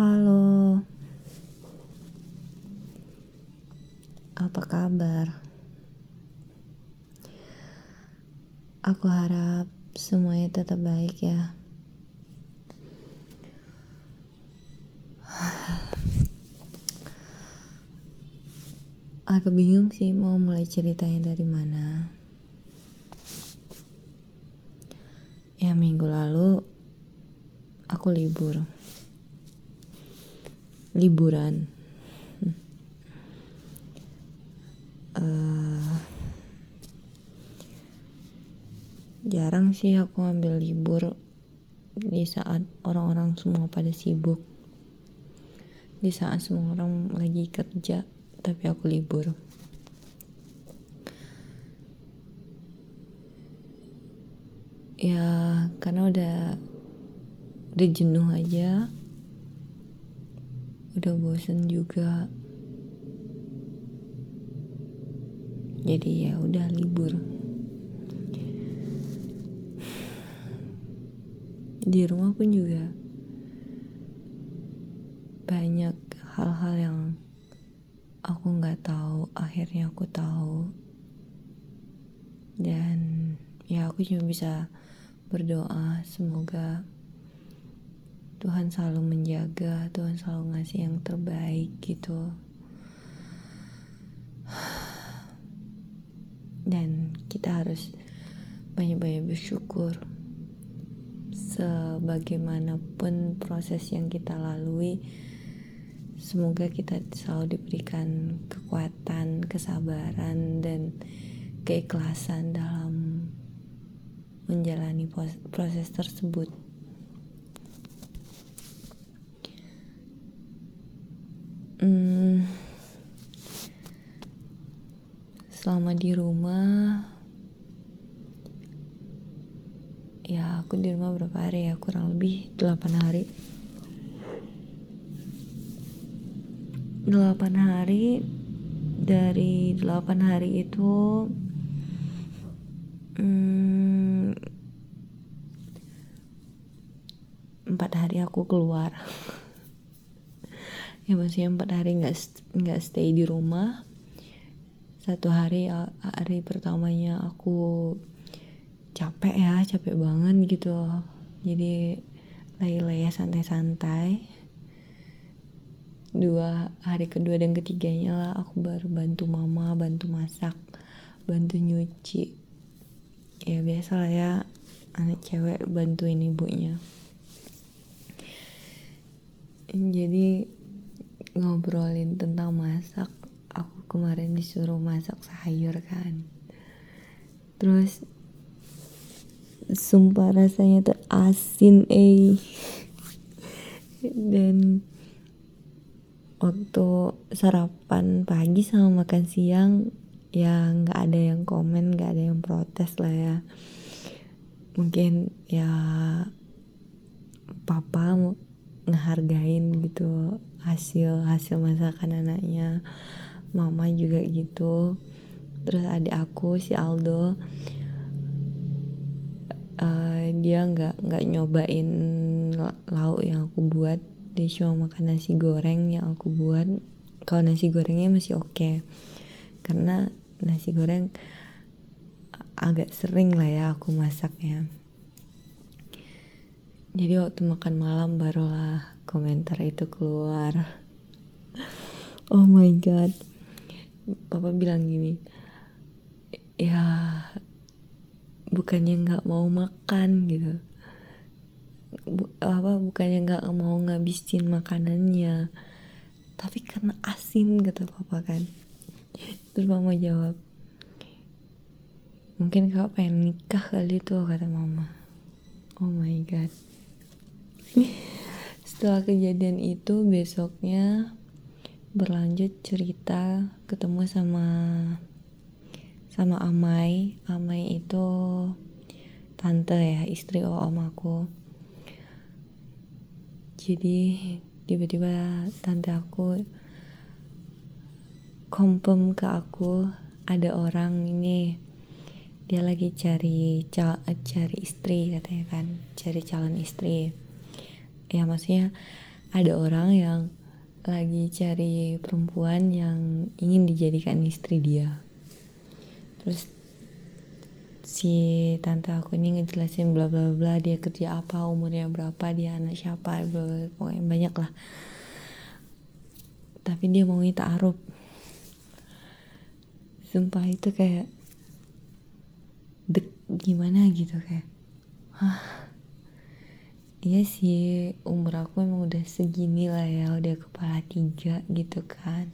Halo. Apa kabar? Aku harap semuanya tetap baik ya. Aku bingung sih mau mulai ceritanya dari mana. Ya minggu lalu aku libur liburan. Uh, jarang sih aku ambil libur di saat orang-orang semua pada sibuk. Di saat semua orang lagi kerja tapi aku libur. Ya karena udah udah jenuh aja udah bosen juga. Jadi ya udah libur. Di rumah pun juga banyak hal-hal yang aku nggak tahu akhirnya aku tahu. Dan ya aku cuma bisa berdoa semoga Tuhan selalu menjaga, Tuhan selalu ngasih yang terbaik gitu. Dan kita harus banyak-banyak bersyukur sebagaimanapun proses yang kita lalui semoga kita selalu diberikan kekuatan, kesabaran dan keikhlasan dalam menjalani proses tersebut. hmm, selama di rumah ya aku di rumah berapa hari ya kurang lebih 8 hari. 8 hari dari 8 hari itu hmm, 4 hari aku keluar. Ya maksudnya empat hari nggak nggak stay di rumah. Satu hari hari pertamanya aku capek ya capek banget gitu. Jadi lay-lay santai-santai. Dua hari kedua dan ketiganya lah aku baru bantu mama bantu masak bantu nyuci. Ya biasa lah ya anak cewek bantuin ibunya. Jadi ngobrolin tentang masak aku kemarin disuruh masak sayur kan. Terus sumpah rasanya tuh asin eh. Dan waktu sarapan pagi sama makan siang ya nggak ada yang komen nggak ada yang protes lah ya. Mungkin ya papa ngehargain gitu hasil hasil masakan anaknya. Mama juga gitu. Terus adik aku si Aldo uh, dia nggak nggak nyobain lauk yang aku buat. Dia cuma makan nasi goreng yang aku buat. Kalau nasi gorengnya masih oke. Okay. karena nasi goreng agak sering lah ya aku masaknya. Jadi waktu makan malam barulah komentar itu keluar. Oh my god. Papa bilang gini ya bukannya nggak mau makan gitu. Bu, apa bukannya nggak mau ngabisin makanannya. Tapi karena asin kata papa kan. Terus mama jawab mungkin kau pengen nikah kali tuh kata mama. Oh my god. Setelah kejadian itu besoknya berlanjut cerita ketemu sama sama Amai. Amai itu tante ya istri om aku. Jadi tiba-tiba tante aku kompem ke aku ada orang ini dia lagi cari cari istri katanya kan cari calon istri. Ya maksudnya ada orang yang lagi cari perempuan yang ingin dijadikan istri dia terus si tante aku ini ngejelasin bla bla bla dia kerja apa umurnya berapa dia anak siapa bla bla pokoknya banyak lah. Tapi dia mau minta arup. Sumpah itu kayak dek gimana gitu kayak hah? Iya sih umur aku emang udah segini lah ya udah kepala tiga gitu kan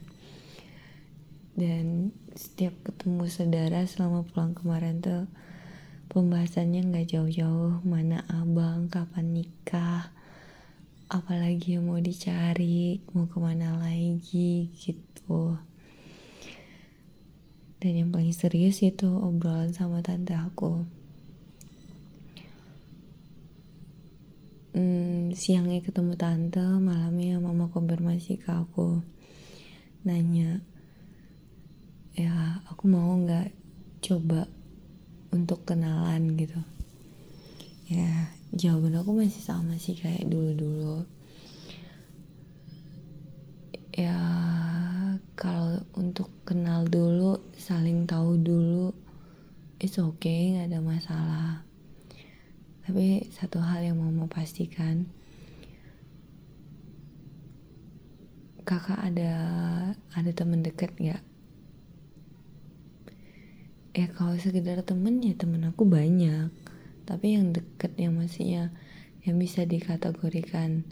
dan setiap ketemu saudara selama pulang kemarin tuh pembahasannya nggak jauh-jauh. Mana abang kapan nikah apalagi yang mau dicari mau ke mana lagi gitu. Dan yang paling serius itu obrolan sama tante aku. Hmm, siangnya ketemu tante malamnya mama konfirmasi ke aku. Nanya ya aku mau nggak coba untuk kenalan gitu. Ya jawaban aku masih sama sih kayak dulu-dulu. Ya kalau untuk kenal dulu saling tahu dulu it's okay nggak ada masalah. Tapi satu hal yang mau mau pastikan kakak ada ada temen deket nggak ya kalau sekedar temen ya temen aku banyak. Tapi yang deket yang maksudnya yang bisa dikategorikan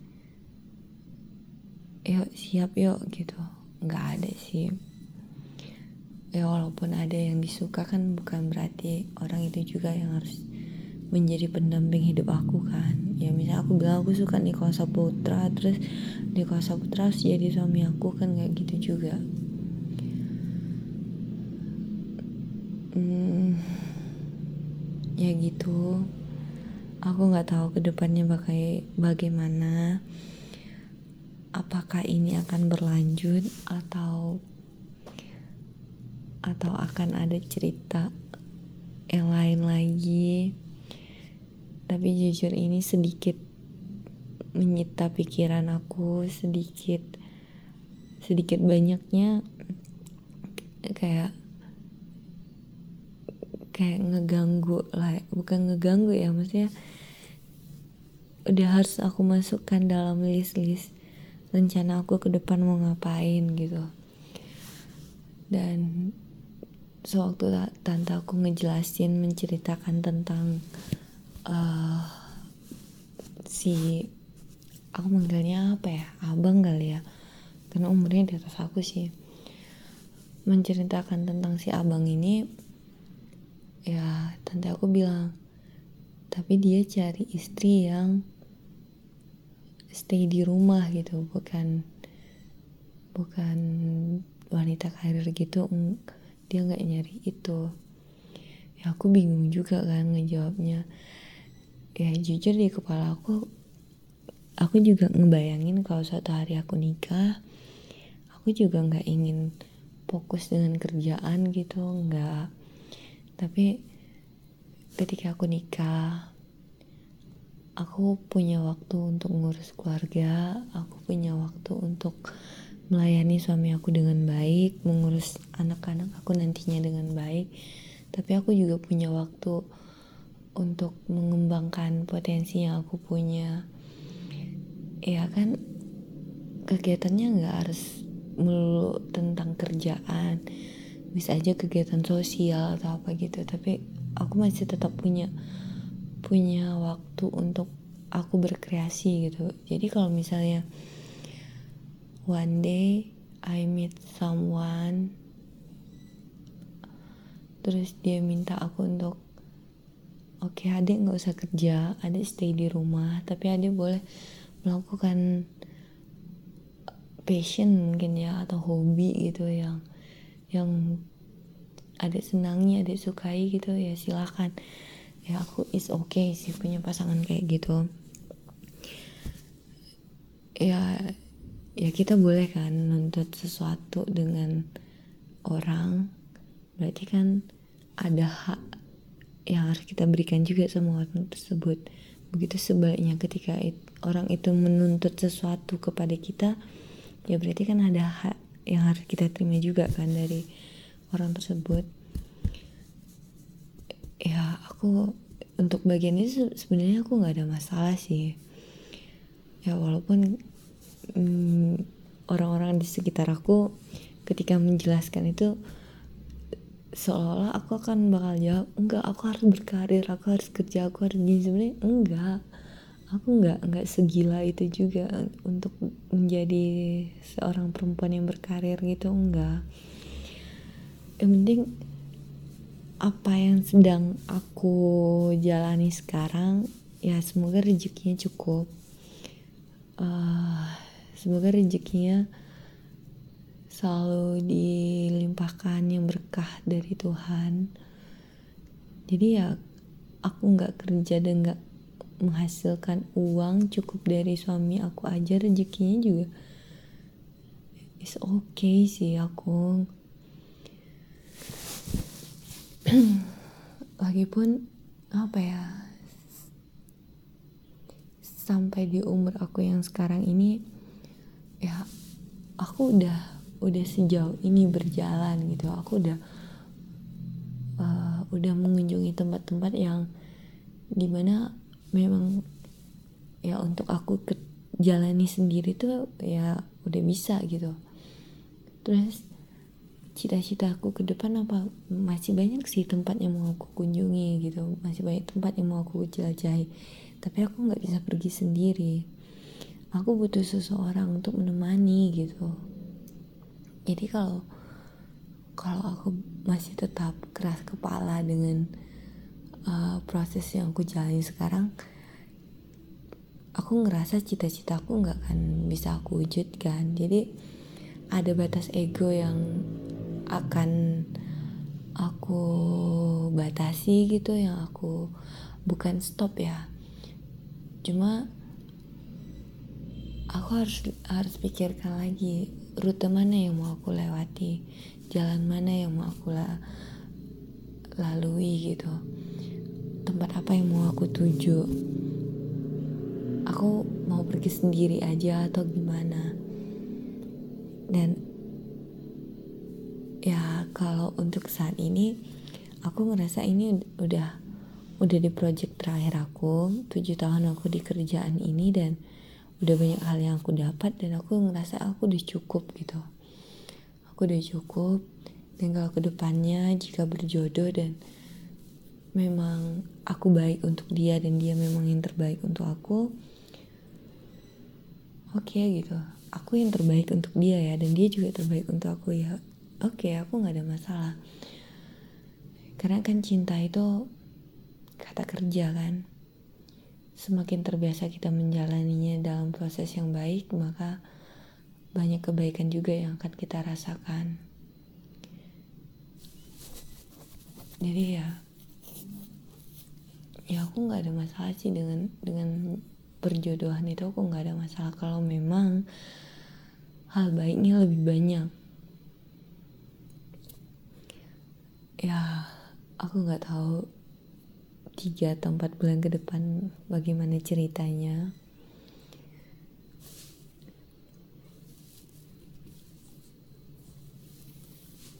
yuk siap yuk gitu. Nggak ada sih. Ya walaupun ada yang disuka kan bukan berarti orang itu juga yang harus menjadi pendamping hidup aku kan. Ya misalnya aku bilang aku suka Niko Saputra terus Niko Saputra harus jadi suami aku kan nggak gitu juga hmm, ya gitu. Aku nggak tahu ke depannya bagai bagaimana. Apakah ini akan berlanjut atau atau akan ada cerita yang lain lagi. Tapi jujur ini sedikit menyita pikiran aku sedikit sedikit banyaknya. Kayak kayak ngeganggu lah bukan ngeganggu ya maksudnya udah harus aku masukkan dalam list-list rencana aku ke depan mau ngapain gitu. Dan sewaktu tante aku ngejelasin menceritakan tentang uh, si aku manggilnya apa ya abang kali ya karena umurnya di atas aku sih menceritakan tentang si abang ini ya tante aku bilang tapi dia cari istri yang stay di rumah gitu bukan bukan wanita karir gitu. Dia nggak nyari itu. Ya aku bingung juga kan ngejawabnya. Ya jujur di kepala aku aku juga ngebayangin kalau suatu hari aku nikah aku juga nggak ingin fokus dengan kerjaan gitu nggak tapi ketika aku nikah aku punya waktu untuk ngurus keluarga aku punya waktu untuk melayani suami aku dengan baik mengurus anak-anak aku nantinya dengan baik. Tapi aku juga punya waktu untuk mengembangkan potensi yang aku punya. Ya kan kegiatannya nggak harus melulu tentang kerjaan bisa aja kegiatan sosial atau apa gitu. Tapi aku masih tetap punya punya waktu untuk aku berkreasi gitu. Jadi kalau misalnya one day I meet someone terus dia minta aku untuk oke okay, adik nggak usah kerja adik stay di rumah tapi adik boleh melakukan passion mungkin ya atau hobi gitu yang yang adik senangi adik sukai gitu ya silakan. Ya aku is okay sih punya pasangan kayak gitu. Ya ya kita boleh kan nuntut sesuatu dengan orang. Berarti kan ada hak yang harus kita berikan juga sama orang tersebut. Begitu sebaliknya ketika it, orang itu menuntut sesuatu kepada kita ya berarti kan ada hak yang harus kita terima juga kan dari orang tersebut. Ya aku untuk bagian ini sebenarnya aku nggak ada masalah sih. Ya walaupun hmm, orang-orang di sekitar aku ketika menjelaskan itu seolah-olah aku akan bakal jawab enggak aku harus berkarir aku harus kerja aku harus gini. Sebenarnya enggak aku enggak enggak segila itu juga untuk menjadi seorang perempuan yang berkarir gitu enggak yang penting apa yang sedang aku jalani sekarang ya semoga rezekinya cukup. Uh, semoga rezekinya selalu dilimpahkan yang berkah dari Tuhan. Jadi ya aku nggak kerja dan nggak menghasilkan uang cukup dari suami aku aja rezekinya juga is okay sih aku. Lagipun apa ya sampai di umur aku yang sekarang ini ya aku udah udah sejauh ini berjalan gitu. Aku udah uh, udah mengunjungi tempat-tempat yang di mana memang ya untuk aku ke jalani sendiri tuh ya udah bisa gitu. Terus cita-cita aku ke depan apa? Masih banyak sih tempat yang mau aku kunjungi gitu. Masih banyak tempat yang mau aku jelajahi tapi aku nggak bisa pergi sendiri. Aku butuh seseorang untuk menemani gitu. Jadi kalau kalau aku masih tetap keras kepala dengan uh, proses yang aku jalani sekarang aku ngerasa cita-cita aku nggak akan bisa aku wujudkan jadi ada batas ego yang akan aku batasi gitu yang aku bukan stop ya. Cuma aku harus harus pikirkan lagi rute mana yang mau aku lewati jalan mana yang mau aku la lalui gitu tempat apa yang mau aku tuju? Aku mau pergi sendiri aja atau gimana? Dan ya kalau untuk saat ini aku ngerasa ini udah udah di project terakhir aku. Tujuh tahun aku di kerjaan ini dan udah banyak hal yang aku dapat dan aku ngerasa aku udah cukup gitu. Aku udah cukup. Kalau ke depannya jika berjodoh dan memang aku baik untuk dia dan dia memang yang terbaik untuk aku oke okay, gitu. Aku yang terbaik untuk dia ya dan dia juga terbaik untuk aku ya. Oke okay, aku nggak ada masalah. Karena kan cinta itu kata kerja kan. Semakin terbiasa kita menjalaninya dalam proses yang baik, maka banyak kebaikan juga yang akan kita rasakan. Jadi ya, ya aku nggak ada masalah sih dengan dengan perjodohan itu aku nggak ada masalah kalau memang hal baiknya lebih banyak. Ya, aku nggak tahu tiga atau empat bulan ke depan bagaimana ceritanya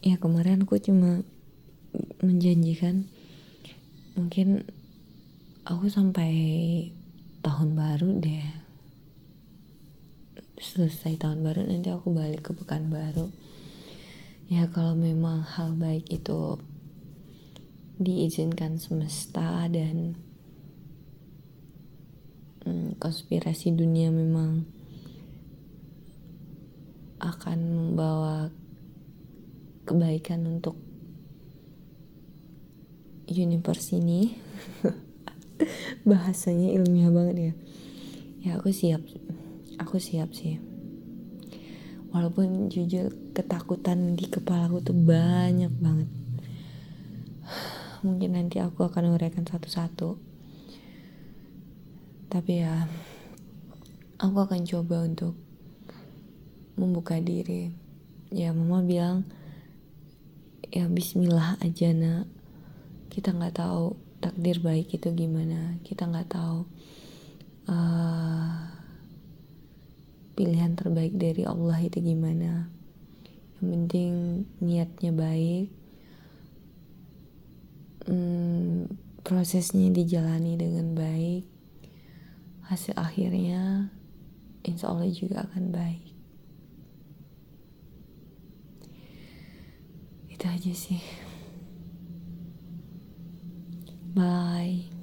ya kemarin aku cuma menjanjikan mungkin aku sampai tahun baru deh. Selesai tahun baru nanti aku balik ke pekan baru ya kalau memang hal baik itu diizinkan semesta dan hmm, konspirasi dunia memang akan membawa kebaikan untuk universe ini bahasanya ilmiah banget ya. Ya aku siap. Aku siap sih. Walaupun jujur ketakutan di kepala aku tuh banyak banget. Mungkin nanti aku akan uraikan satu-satu. Tapi ya aku akan coba untuk membuka diri. Ya mama bilang ya bismillah aja nak. Kita nggak tahu takdir baik itu gimana? Kita nggak tahu. Uh, pilihan terbaik dari Allah itu gimana? Yang penting niatnya baik. Hmm, prosesnya dijalani dengan baik. Hasil akhirnya insya Allah juga akan baik. Itu aja sih Bye.